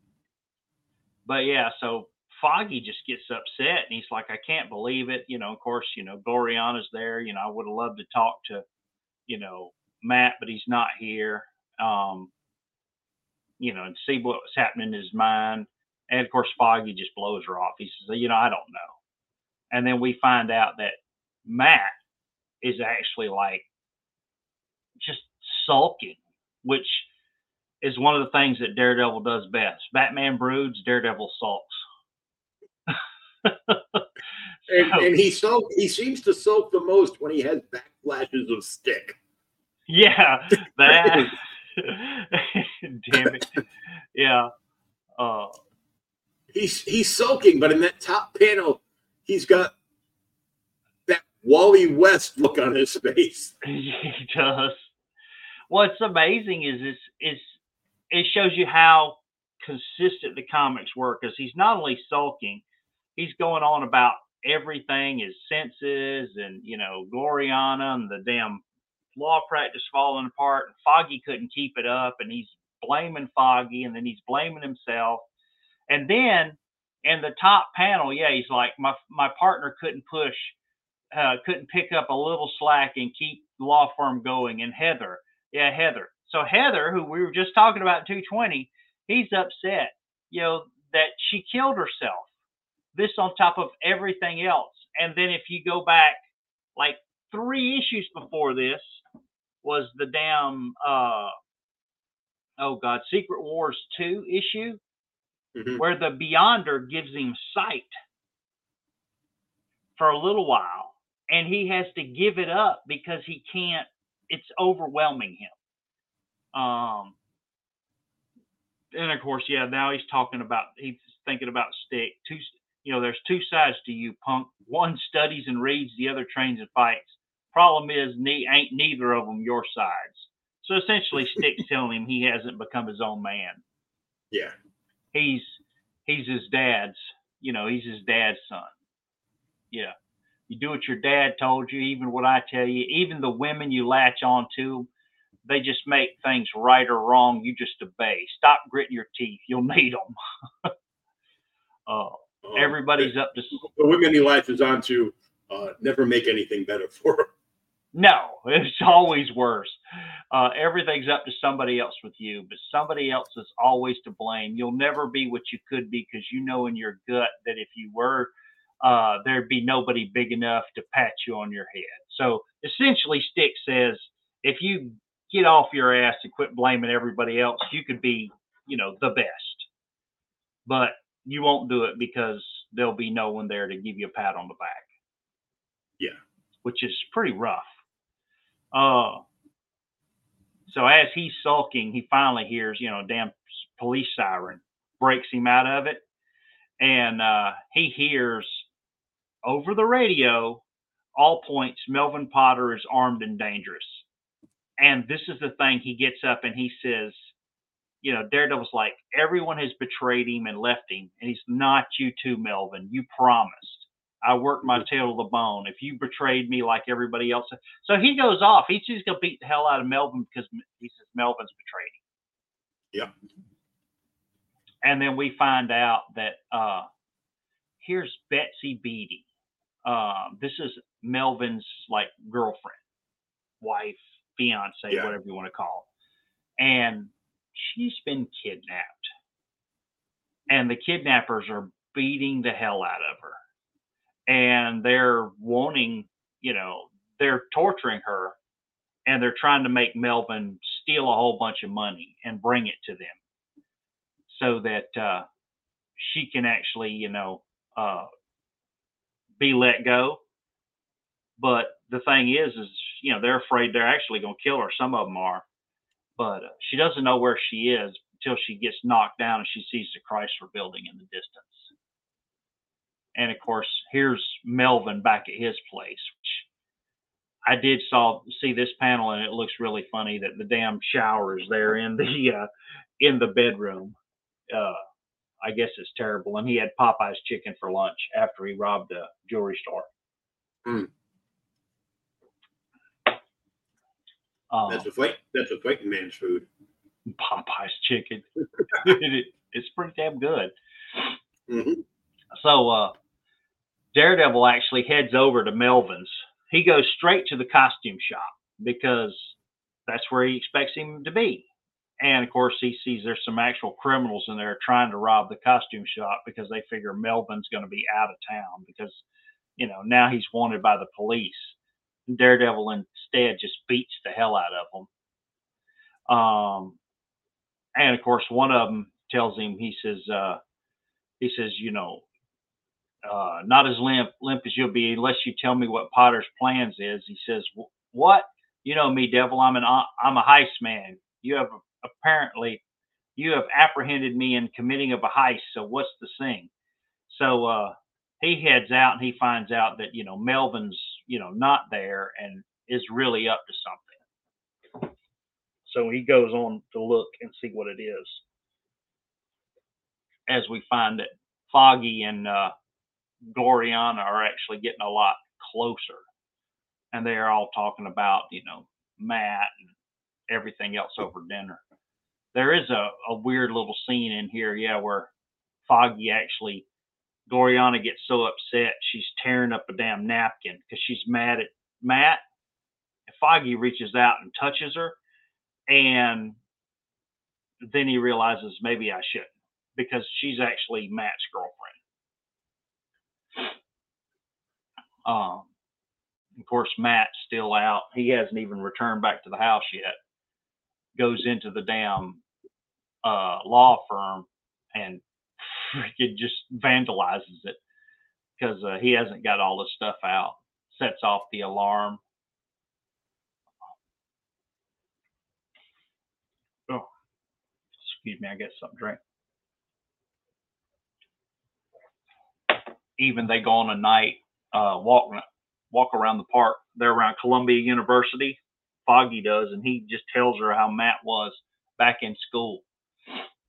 but yeah, so Foggy just gets upset, and he's like, "I can't believe it." You know, of course, you know, Glorianna's there. You know, I would have loved to talk to, you know, Matt, but he's not here. Um, you know, and see what's happening in his mind. And of course, Foggy just blows her off. He says, "You know, I don't know." And then we find out that Matt is actually like just sulking, which is one of the things that Daredevil does best. Batman broods, Daredevil sulks. And, and he sulk he seems to sulk the most when he has backflashes of stick. Yeah, that. Damn it. Yeah. Uh, He's he's sulking, but in that top panel, he's got that Wally West look on his face. he does. What's amazing is is is it shows you how consistent the comics work. Because he's not only sulking, he's going on about everything, his senses, and you know Glorianna and the damn law practice falling apart. And Foggy couldn't keep it up, and he's blaming Foggy, and then he's blaming himself. And then in the top panel, yeah, he's like, my my partner couldn't push, uh, couldn't pick up a little slack and keep the law firm going. And Heather, yeah, Heather. So Heather, who we were just talking about in 220, he's upset, you know, that she killed herself. This on top of everything else. And then if you go back like three issues before this was the damn uh oh god, Secret Wars 2 issue Mhm. where the Beyonder gives him sight for a little while, and he has to give it up because he can't. It's overwhelming him. Um, and of course, yeah. Now he's talking about he's thinking about stick. Two, you know, there's two sides to you, punk. One studies and reads, the other trains and fights. Problem is, ne- ain't neither of them your sides. So essentially, Stick's telling him he hasn't become his own man Yeah. he's he's his dad's you know he's his dad's son yeah you do what your dad told you even what i tell you even the women you latch on to they just make things right or wrong you just obey stop gritting your teeth you'll need them uh, Um, everybody's up to the women he latches onto uh, never make anything better for him. No, it's always worse. Uh, everything's up to somebody else with you, but somebody else is always to blame. You'll never be what you could be because you know in your gut that if you were, uh, there'd be nobody big enough to pat you on your head. So essentially, Stick says if you get off your ass and quit blaming everybody else, you could be, you know, the best. But you won't do it because there'll be no one there to give you a pat on the back. Yeah. Which is pretty rough. Uh, so as he's sulking, he finally hears, you know, a damn police siren breaks him out of it. And uh, he hears over the radio, all points, Melvin Potter is armed and dangerous. And this is the thing he gets up and he says, you know, Daredevil's like, everyone has betrayed him and left him. And he's not you too, Melvin. You promised. I worked my tail to the bone. If you betrayed me like everybody else. So he goes off. He's just going to beat the hell out of Melvin because he says Melvin's betrayed him. Yep. And then we find out that uh, here's Betsy Beatty. Um, this is Melvin's like girlfriend, wife, fiance, Yeah. whatever you want to call. it. And she's been kidnapped. And the kidnappers are beating the hell out of her. And they're wanting, you know, they're torturing her and they're trying to make Melvin steal a whole bunch of money and bring it to them. so that uh, she can actually, you know, uh, be let go. But the thing is, is you know they're afraid they're actually going to kill her. Some of them are, but uh, she doesn't know where she is until she gets knocked down and she sees the Chrysler Building in the distance. And of course, here's Melvin back at his place. Which I did saw see this panel, and it looks really funny that the damn shower is there in the uh, in the bedroom. Uh, I guess it's terrible. And he had Popeye's chicken for lunch after he robbed a jewelry store. Hmm. Um, That's a fight. That's a fighting man's food. Popeye's chicken. It- it's pretty damn good. Mhm. So uh, Daredevil actually heads over to Melvin's. He goes straight to the costume shop because that's where he expects him to be. And of course, he sees there's some actual criminals in there trying to rob the costume shop because they figure Melvin's going to be out of town because, you know, now he's wanted by the police. Daredevil instead just beats the hell out of them. Um, and of course, one of them tells him, he says, uh, he says, you know, uh, not as limp limp as you'll be unless you tell me what Potter's plans is. He says, "What? You know me, Devil. I'm an I'm a heist man. You have apparently you have apprehended me in committing of a heist. So what's the thing?" So uh, he heads out and he finds out that you know Melvin's you know not there and is really up to something. So he goes on to look and see what it is. As we find that Foggy and uh, Glorianna are actually getting a lot closer. And they are all talking about, you know, Matt and everything else over dinner. There is a, a weird little scene in here, yeah, where Foggy actually, Glorianna gets so upset she's tearing up a damn napkin because she's mad at Matt. And Foggy reaches out and touches her, and then he realizes maybe I shouldn't because she's actually Matt's girlfriend. Um, of course, Matt's still out. He hasn't even returned back to the house yet. Goes into the damn uh, law firm and freaking just vandalizes it because uh, he hasn't got all the stuff out. Sets off the alarm. Oh, excuse me, I get something to drink. Even they go on a night uh, walk walk around the park. They're around Columbia University. Foggy does, and he just tells her how Matt was back in school.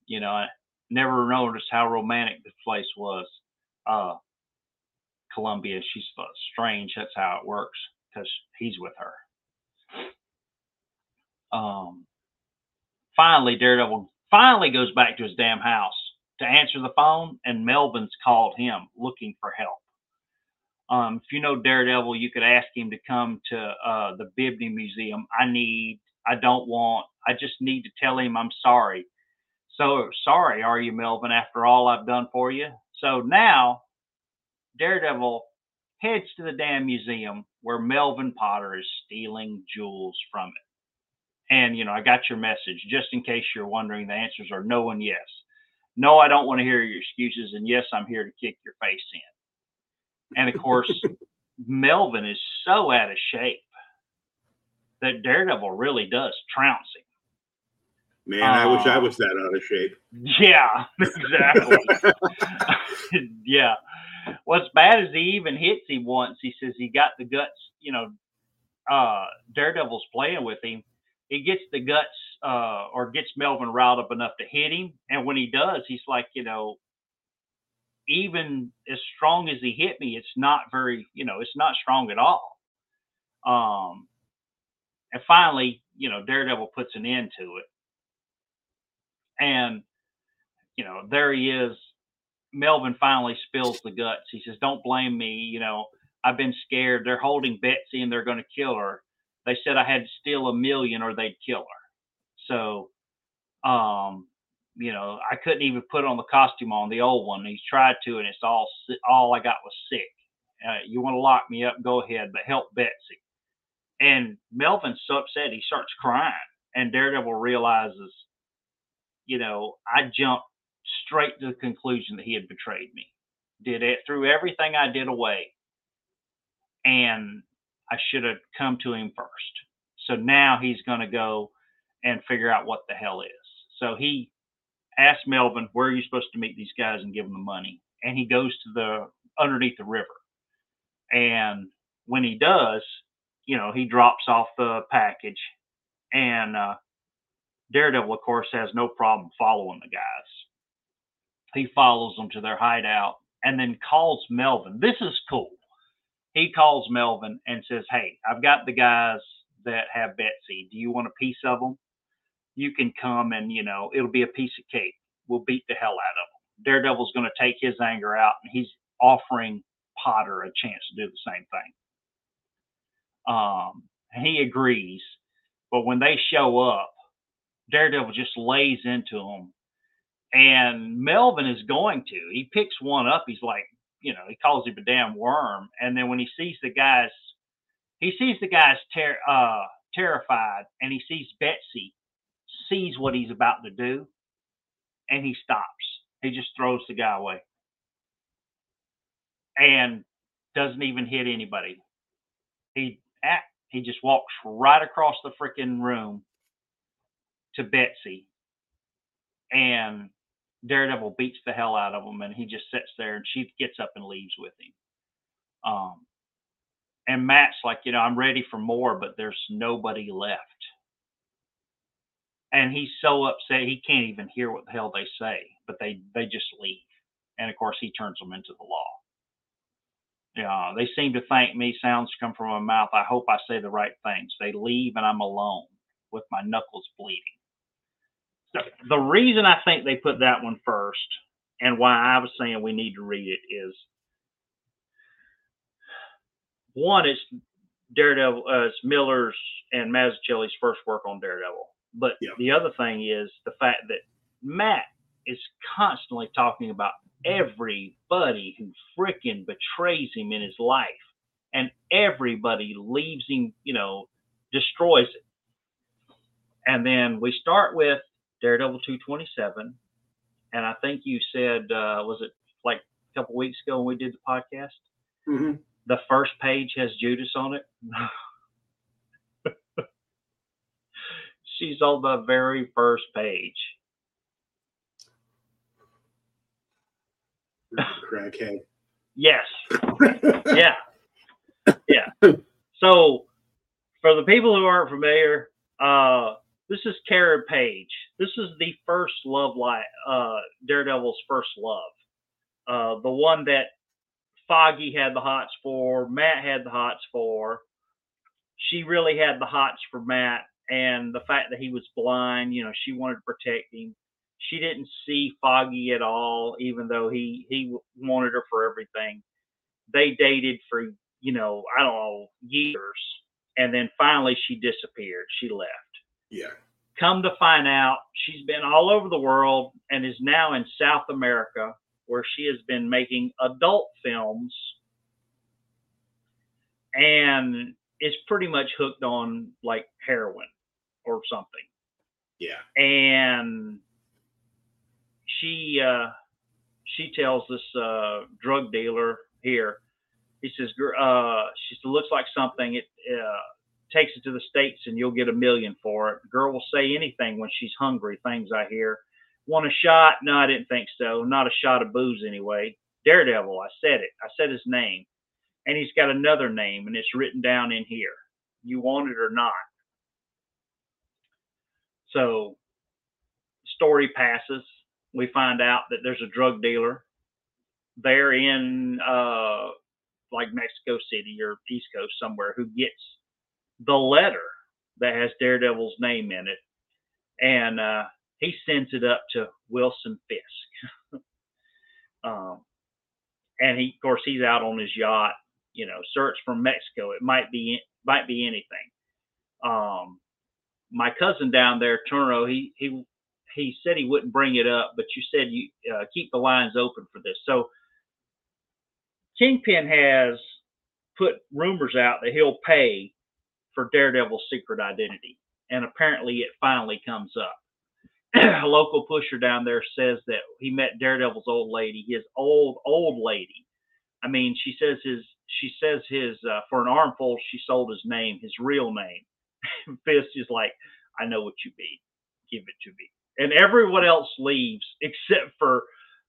You know, never noticed how romantic this place was. Uh, Columbia, she's strange. That's how it works because he's with her. Um, finally, Daredevil finally goes back to his damn house to answer the phone, and Melvin's called him looking for help. Um, if you know Daredevil, you could ask him to come to uh, the Bibney Museum. I need, I don't want, I just need to tell him I'm sorry. So sorry, are you, Melvin, after all I've done for you? So now Daredevil heads to the damn museum where Melvin Potter is stealing jewels from it. And, you know, I got your message. Just in case you're wondering, the answers are no and yes. No, I don't want to hear your excuses. And yes, I'm here to kick your face in. And of course, Melvin is so out of shape that Daredevil really does trounce him. Man, I wish I Uh, was that out of shape. Yeah, exactly. yeah. What's bad is he even hits him once. He says he got the guts, you know, uh, Daredevil's playing with him. He gets the guts uh, or gets Melvin riled up enough to hit him. And when he does, he's like, you know, even as strong as he hit me, it's not very, you know, it's not strong at all. Um, and finally, you know, Daredevil puts an end to it. And, you know, there he is. Melvin finally spills the guts. He says, Don't blame me. You know, I've been scared. They're holding Betsy and they're going to kill her. They said I had to steal a million or they'd kill her. So, um, you know, I couldn't even put on the costume on the old one. He's tried to, and it's all all I got was sick. Uh, you want to lock me up? Go ahead, but help Betsy. And Melvin's so upset he starts crying, and Daredevil realizes, you know, I jumped straight to the conclusion that he had betrayed me. Did it threw everything I did away. And I should have come to him first. So now he's going to go and figure out what the hell is. So he asked Melvin, where are you supposed to meet these guys and give them the money? And he goes to the underneath the river. And when he does, you know, he drops off the package and uh, Daredevil, of course, has no problem following the guys. He follows them to their hideout and then calls Melvin. This is cool. He calls Melvin and says, Hey, I've got the guys that have Betsy. Do you want a piece of them? You can come and, you know, it'll be a piece of cake. We'll beat the hell out of them. Daredevil's going to take his anger out and he's offering Potter a chance to do the same thing. Um, he agrees. But when they show up, Daredevil just lays into him. And Melvin is going to. He picks one up. He's like, you know, he calls him a damn worm. And then when he sees the guys, he sees the guys ter- uh, terrified, and he sees Betsy, sees what he's about to do, and he stops. He just throws the guy away and doesn't even hit anybody. He he just walks right across the freaking room to Betsy, and Daredevil beats the hell out of him, and he just sits there, and she gets up and leaves with him. Um, and Matt's like, you know, I'm ready for more, but there's nobody left. And he's so upset he can't even hear what the hell they say, but they they just leave. And of course, he turns them into the law. Yeah, they seem to think me sounds come from my mouth. I hope I say the right things. They leave and I'm alone with my knuckles bleeding. So the reason I think they put that one first and why I was saying we need to read it is one, it's Daredevil, uh, it's Miller's and Mazzucchelli's first work on Daredevil. But Yeah. the other thing is the fact that Matt is constantly talking about everybody who freaking betrays him in his life, and everybody leaves him, you know, destroys it. And then we start with Daredevil 227, and I think you said, uh, was it like a couple weeks ago when we did the podcast? hmm The first page has Judas on it. She's on the very first page. Crackhead. Yes. Yeah. Yeah. So, for the people who aren't familiar, uh, this is Karen Page. This is the first love life, uh, Daredevil's first love. Uh, the one that Foggy had the hots for, Matt had the hots for. She really had the hots for Matt, and the fact that he was blind, you know, she wanted to protect him. She didn't see Foggy at all, even though he he wanted her for everything. They dated for you know I don't know years, and then finally she disappeared. She left Yeah. come to find out she's been all over the world and is now in South America where she has been making adult films and is pretty much hooked on like heroin or something Yeah. and she uh she tells this uh drug dealer here he says "Gr- uh she looks like something it uh takes it to the states and you'll get a million for it. Girl will say anything when she's hungry things i hear. Want a shot? No i didn't think so. Not a shot of booze anyway. Daredevil i said it. I said his name. And he's got another name and it's written down in here. You want it or not. So story passes. We find out that there's a drug dealer there in uh, like Mexico City or East Coast somewhere who gets the letter that has Daredevil's name in it, and uh, he sends it up to Wilson Fisk. um, and he, of course, he's out on his yacht. You know, search for Mexico. It might be might be anything. Um, my cousin down there, Turo, he he he said he wouldn't bring it up, but you said you uh, keep the lines open for this. So Kingpin has put rumors out that he'll pay for Daredevil's secret identity, and apparently it finally comes up. a local pusher down there says that he met Daredevil's old lady, his old old lady. I mean, she says his she says his uh, for an armful she sold his name, his real name. Fisk is like, I know what you be. Give it to me. And everyone else leaves except for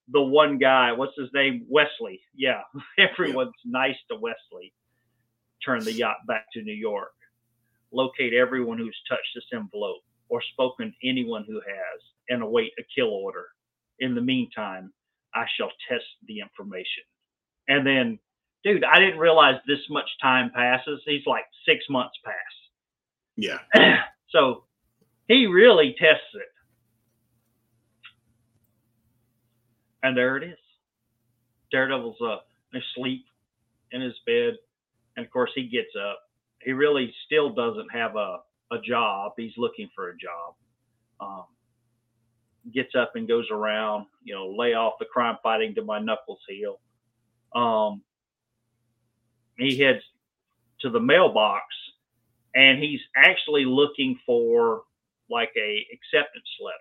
the one guy. What's his name? Wesley. Yeah, everyone's nice to Wesley. Turn the yacht back to New York. Locate everyone who's touched this envelope or spoken to anyone who has, and await a kill order. In the meantime, I shall test the information. And then, dude, I didn't realize this much time passes. He's like six months past. Yeah. so he really tests it. And there it is. Daredevil's uh, asleep in his bed. And of course, he gets up. He really still doesn't have a, a job. He's looking for a job. Um, gets up and goes around, you know, lay off the crime fighting to my knuckles heel. Um, he heads to the mailbox and he's actually looking for like a acceptance letter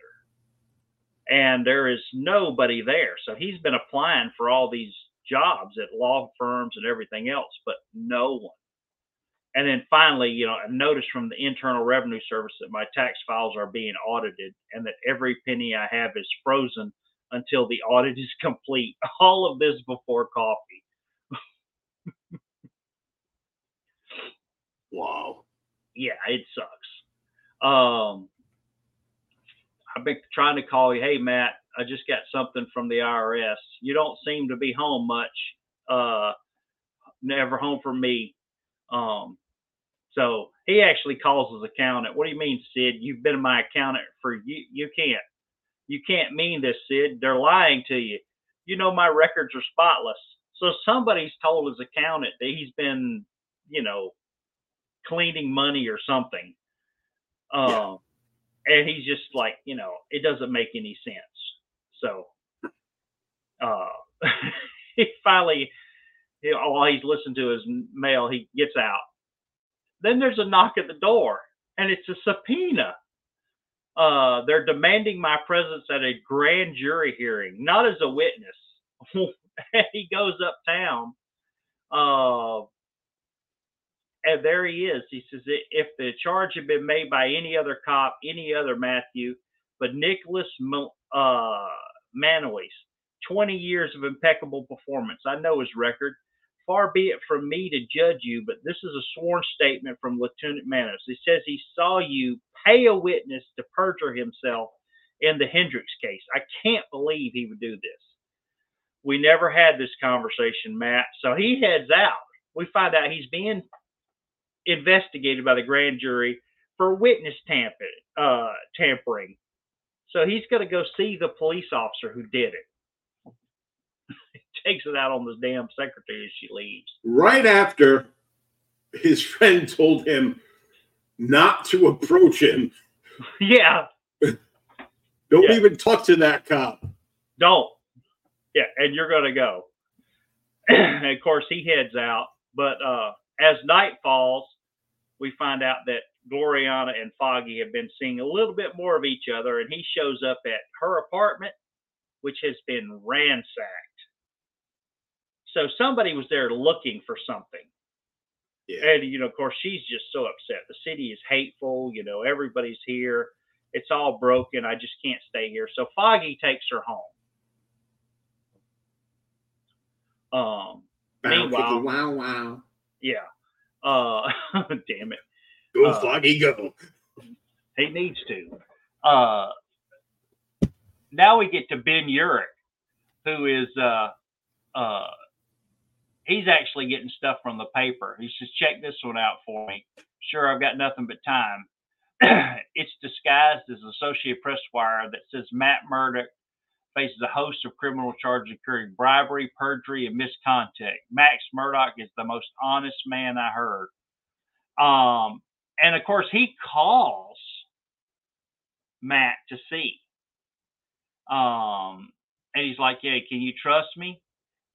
and there is nobody there so he's been applying for all these jobs at law firms and everything else but no one and then finally you know a notice from the internal revenue service that my tax files are being audited and that every penny i have is frozen until the audit is complete all of this before coffee Wow. yeah, it sucks. Um, I've been trying to call you. Hey, Matt, I just got something from the IRS. You don't seem to be home much. Uh, never home for me. Um, so he actually calls his accountant. What do you mean, Sid? You've been my accountant for you. You can't. You can't mean this, Sid. They're lying to you. You know my records are spotless. So somebody's told his accountant that he's been, you know, cleaning money or something. Um, Yeah. and he's just like, you know, it doesn't make any sense. So, uh, he finally, while he's listening to his mail, he gets out. Then there's a knock at the door, and it's a subpoena. Uh, they're demanding my presence at a grand jury hearing, not as a witness. he goes uptown. Uh, and there he is. He says, if the charge had been made by any other cop, any other Matthew, but Nicholas uh, Manolis, 20 years of impeccable performance. I know his record. Far be it from me to judge you, but this is a sworn statement from Lieutenant Manos. He says he saw you pay a witness to perjure himself in the Hendricks case. I can't believe he would do this. We never had this conversation, Matt. So he heads out. We find out he's being investigated by the grand jury for witness tampering. Uh, tampering. So he's going to go see the police officer who did it. takes it out on the damn secretary as she leaves. Right after his friend told him not to approach him. yeah, Don't Yeah. even talk to that cop. don't. Yeah, and you're going to go. and of course, he heads out. But uh, as night falls, we find out that Glorianna and Foggy have been seeing a little bit more of each other, and he shows up at her apartment, which has been ransacked. So somebody was there looking for something. Yeah. And, you know, of course, she's just so upset. The city is hateful. You know, everybody's here. It's all broken. I just can't stay here. So Foggy takes her home. Um, Bow, Meanwhile- wow, wow. yeah. Uh, damn it. Go, Uh, Foggy, go. He needs to. Uh, now we get to Ben Urich, who is uh, uh, he's actually getting stuff from the paper. He says, "Check this one out for me." Sure, I've got nothing but time. it's disguised as Associated Press wire that says Matt Murdock faces a host of criminal charges including bribery, perjury, and misconduct. Max Murdock is the most honest man I heard. Um, and of course, he calls Matt to see. Um, and he's like, "Yeah, can you trust me?"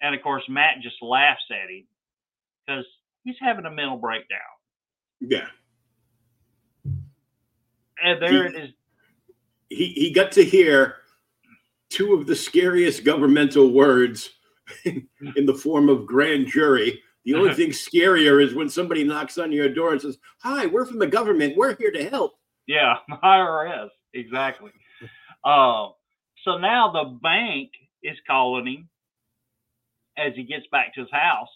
And of course, Matt just laughs at him because he's having a mental breakdown. Yeah. And there it is. he, he got to hear two of the scariest governmental words in, in the form of grand jury. The only thing scarier is when somebody knocks on your door and says, Hi, we're from the government. We're here to help. Yeah, IRS, exactly. Uh, so now the bank is calling him as he gets back to his house,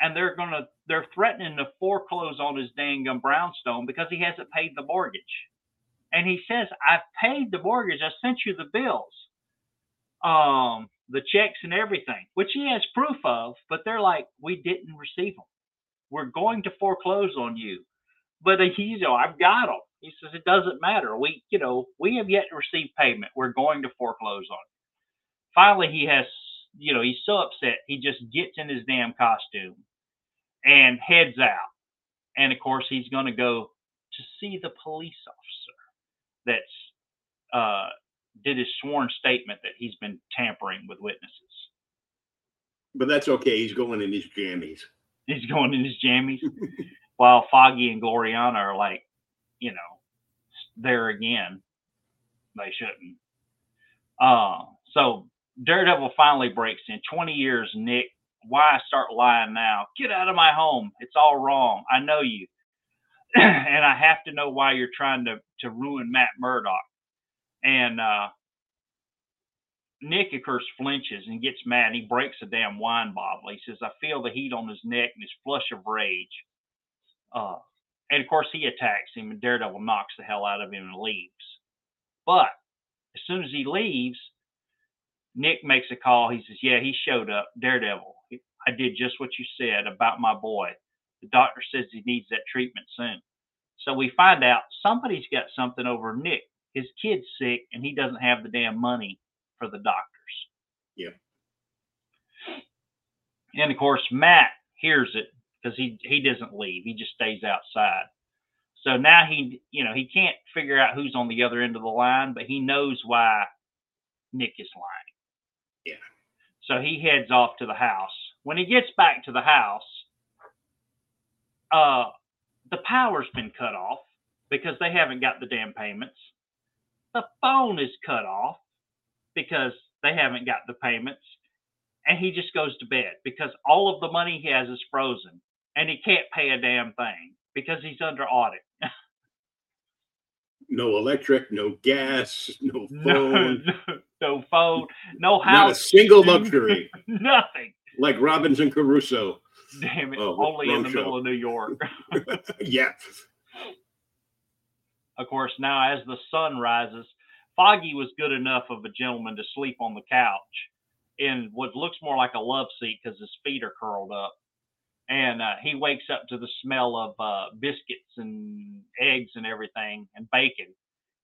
and they're gonna they're threatening to foreclose on his dangum brownstone because he hasn't paid the mortgage. And he says, I've paid the mortgage, I sent you the bills. Um, the checks and everything, which he has proof of, but they're like, we didn't receive them. We're going to foreclose on you. But he's, you know, I've got them. He says, it doesn't matter. We, you know, we have yet to receive payment. We're going to foreclose on it. Finally, he has, you know, he's so upset. He just gets in his damn costume and heads out. And of course, he's going to go to see the police officer that's uh, did his sworn statement that he's been tampering with witnesses. But that's okay. He's going in his jammies. He's going in his jammies, while Foggy and Glorianna are like, you know, there again. They shouldn't. Uh, so Daredevil finally breaks in. 20 years, Nick. Why start lying now? Get out of my home. It's all wrong. I know you. and I have to know why you're trying to, to ruin Matt Murdock. And uh, Nick, of course, flinches and gets mad. And He breaks a damn wine bottle. He says, I feel the heat on his neck and his flush of rage. Uh, and of course, he attacks him, and Daredevil knocks the hell out of him and leaves. But as soon as he leaves, Nick makes a call. He says, Yeah, he showed up. Daredevil. I did just what you said about my boy. The doctor says he needs that treatment soon. So we find out somebody's got something over Nick. His kid's sick, and he doesn't have the damn money for the doctors. Yeah. And of course, Matt hears it because he he doesn't leave. He just stays outside. So now he, you know, he can't figure out who's on the other end of the line, but he knows why Nick is lying. Yeah. So he heads off to the house. When he gets back to the house, uh, the power's been cut off because they haven't got the damn payments. The phone is cut off because they haven't got the payments. And he just goes to bed because all of the money he has is frozen and he can't pay a damn thing because he's under audit. No electric, no gas, no phone, no, no phone, no house, not a single luxury nothing. like Robinson Crusoe. Damn it, Oh, only in the show. middle of New York. yeah. of course, now as the sun rises, Foggy was good enough of a gentleman to sleep on the couch in what looks more like a love seat because his feet are curled up. And uh, he wakes up to the smell of uh, biscuits and eggs and everything and bacon.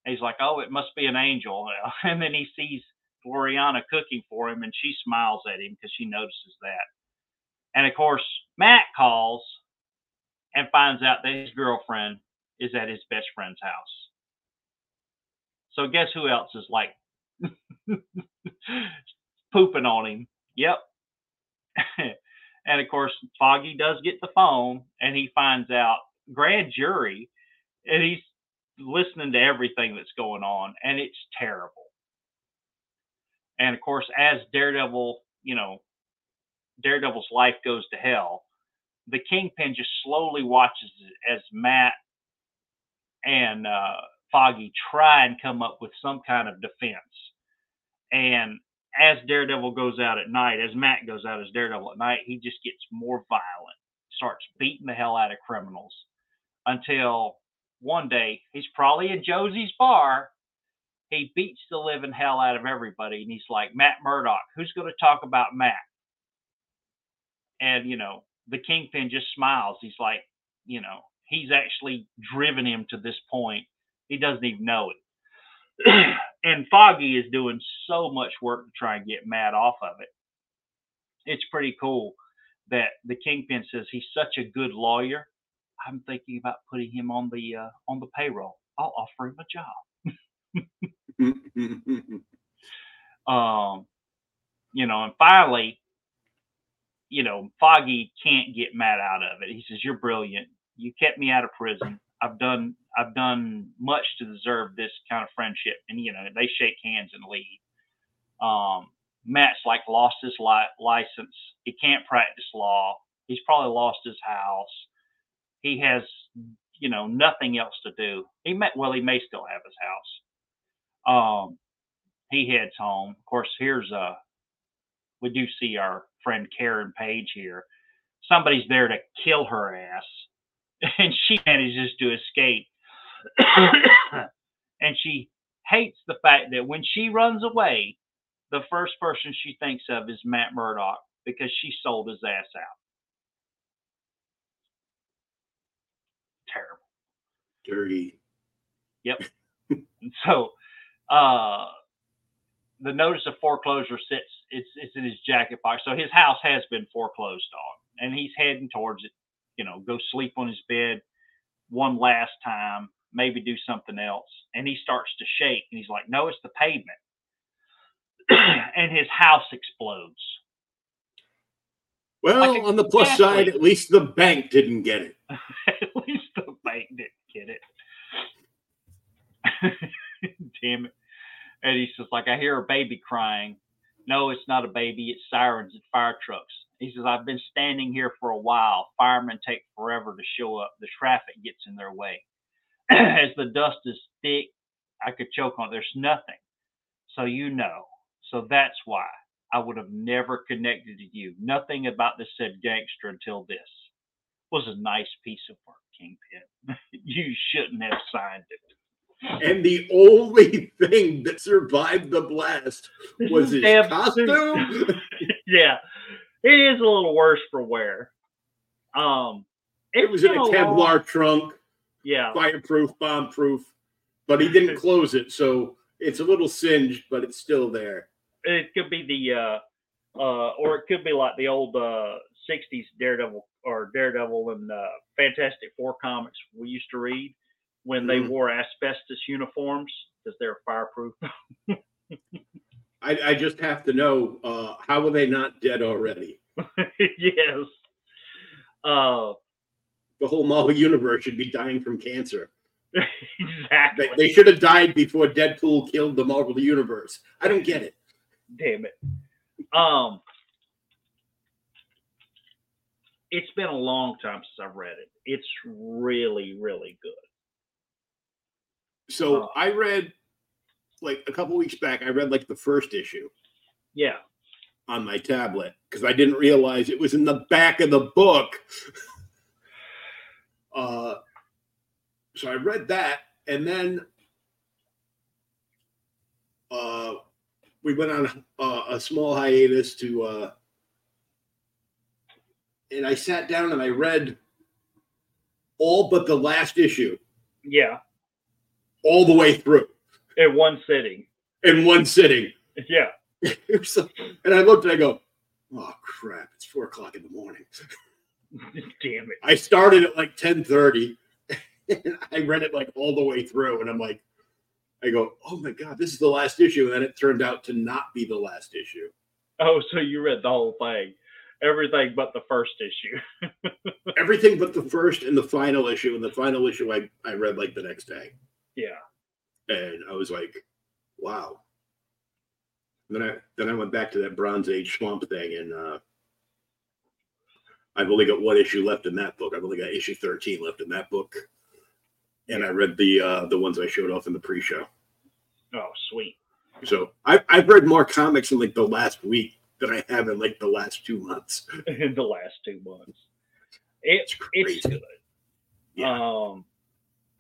And he's like, oh, it must be an angel. And then he sees Glorianna cooking for him and she smiles at him because she notices that. And of course, Matt calls and finds out that his girlfriend is at his best friend's house. So guess who else is like pooping on him? Yep. and of course, Foggy does get the phone and he finds out grand jury and he's listening to everything that's going on and it's terrible. And of course, as Daredevil, you know, Daredevil's life goes to hell, the Kingpin just slowly watches as Matt and uh, Foggy try and come up with some kind of defense. And as Daredevil goes out at night, as Matt goes out as Daredevil at night, he just gets more violent, starts beating the hell out of criminals until one day he's probably in Josie's bar. He beats the living hell out of everybody, and he's like, Matt Murdock, who's going to talk about Matt? And, you know, the Kingpin just smiles. He's like, you know, he's actually driven him to this point. He doesn't even know it. and Foggy is doing so much work to try and get Matt off of it. It's pretty cool that the Kingpin says he's such a good lawyer. I'm thinking about putting him on the uh, on the payroll. I'll offer him a job. Um, you know, and finally, you know, Foggy can't get Matt out of it. He says, "You're brilliant. You kept me out of prison. I've done I've done much to deserve this kind of friendship. And, you know, they shake hands and leave. Um, Matt's like lost his li- license. He can't practice law. He's probably lost his house. He has, you know, nothing else to do. He may, well, he may still have his house. Um, he heads home. Of course, here's a, we do see our friend Karen Page here. Somebody's there to kill her ass, and she manages to escape. and she hates the fact that when she runs away, the first person she thinks of is Matt Murdock because she sold his ass out. Terrible. Dirty. And so uh the notice of foreclosure sits it's it's in his jacket pocket. So his house has been foreclosed on and he's heading towards it, you know, go sleep on his bed one last time, maybe do something else. And he starts to shake and he's like, No, it's the pavement. and his house explodes. Well, Like on the plus side, at least the bank didn't get it. At least the bank didn't get it. Damn it. And he's just like, I hear a baby crying. No, it's not a baby, it's sirens and fire trucks. He says, I've been standing here for a while. Firemen take forever to show up. The traffic gets in their way. As the dust is thick, I could choke on it. There's nothing. So you know. So that's why I would have never connected to you. Nothing about this said gangster until this was a nice piece of work, Kingpin. you shouldn't have signed it. And the only thing that survived the blast was his Damn costume. yeah, it is a little worse for wear. Um, It was in a been long- trunk, Yeah, fireproof, bomb proof, but he didn't close it, so it's a little singed, but it's still there. it could be the uh, uh, or it could be like the old uh, '60s Daredevil or Daredevil and uh, Fantastic Four comics we used to read when they Mhm. wore asbestos uniforms because they're fireproof. I, I just have to know uh, how were they not dead already? yes. Uh, The whole Marvel universe should be dying from cancer. exactly. They, they should have died before Deadpool killed the Marvel universe. I don't get it. Damn it. Um, it's been a long time since I've read it. It's really, really good. So Uh. I read like a couple weeks back. I read like the first issue Yeah. on my tablet because I didn't realize it was in the back of the book. uh, so I read that, and then uh, we went on uh, a small hiatus to, uh, and I sat down and I read all but the last issue, Yeah. All the way through In one sitting. in one sitting. Yeah. So- and I looked and I go, oh crap, it's four o'clock in the morning. Damn it. I started at like 10:30 and I read it like all the way through, and I'm like, I go, oh my god, this is the last issue. And then it turned out to not be the last issue. Oh, so you read the whole thing. Everything but the first issue. Everything but the first and the final issue. And the final issue I, I read like the next day. Yeah. And I was like, wow. And then I then I went back to that Bronze Age swamp thing, and uh I've only got one issue left in that book. I've only got issue 13 left in that book. And I read the uh the ones I showed off in the pre-show. Oh, sweet. So I've I've read more comics in like the last week than I have in like the last two months. In the last two months. It, It's crazy. it's good. Yeah. Um,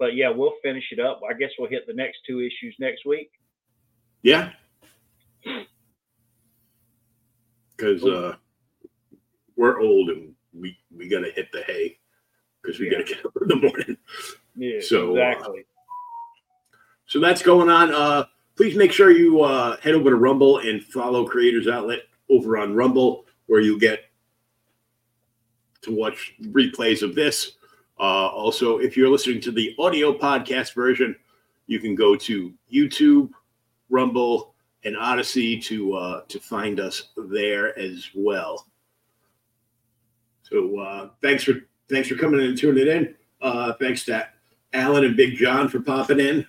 but yeah, we'll finish it up. I guess we'll hit the next two issues next week. Yeah. Because uh, we're old and we we gotta hit the hay because we Yeah. gotta get up in the morning. Yeah, So, uh. So that's going on. Uh, please make sure you uh, head over to Rumble and follow Creators Outlet over on Rumble, where you get to watch replays of this. Uh, also, if you're listening to the audio podcast version, you can go to YouTube, Rumble, and Odysee to uh, to find us there as well. So uh, thanks for thanks for coming in and tuning in. Uh, thanks to Alan and Big John for popping in,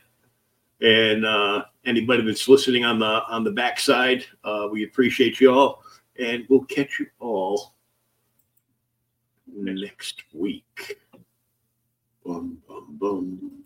and uh, anybody that's listening on the on the backside. Uh, we appreciate you all, and we'll catch you all next week. Boom, boom, boom.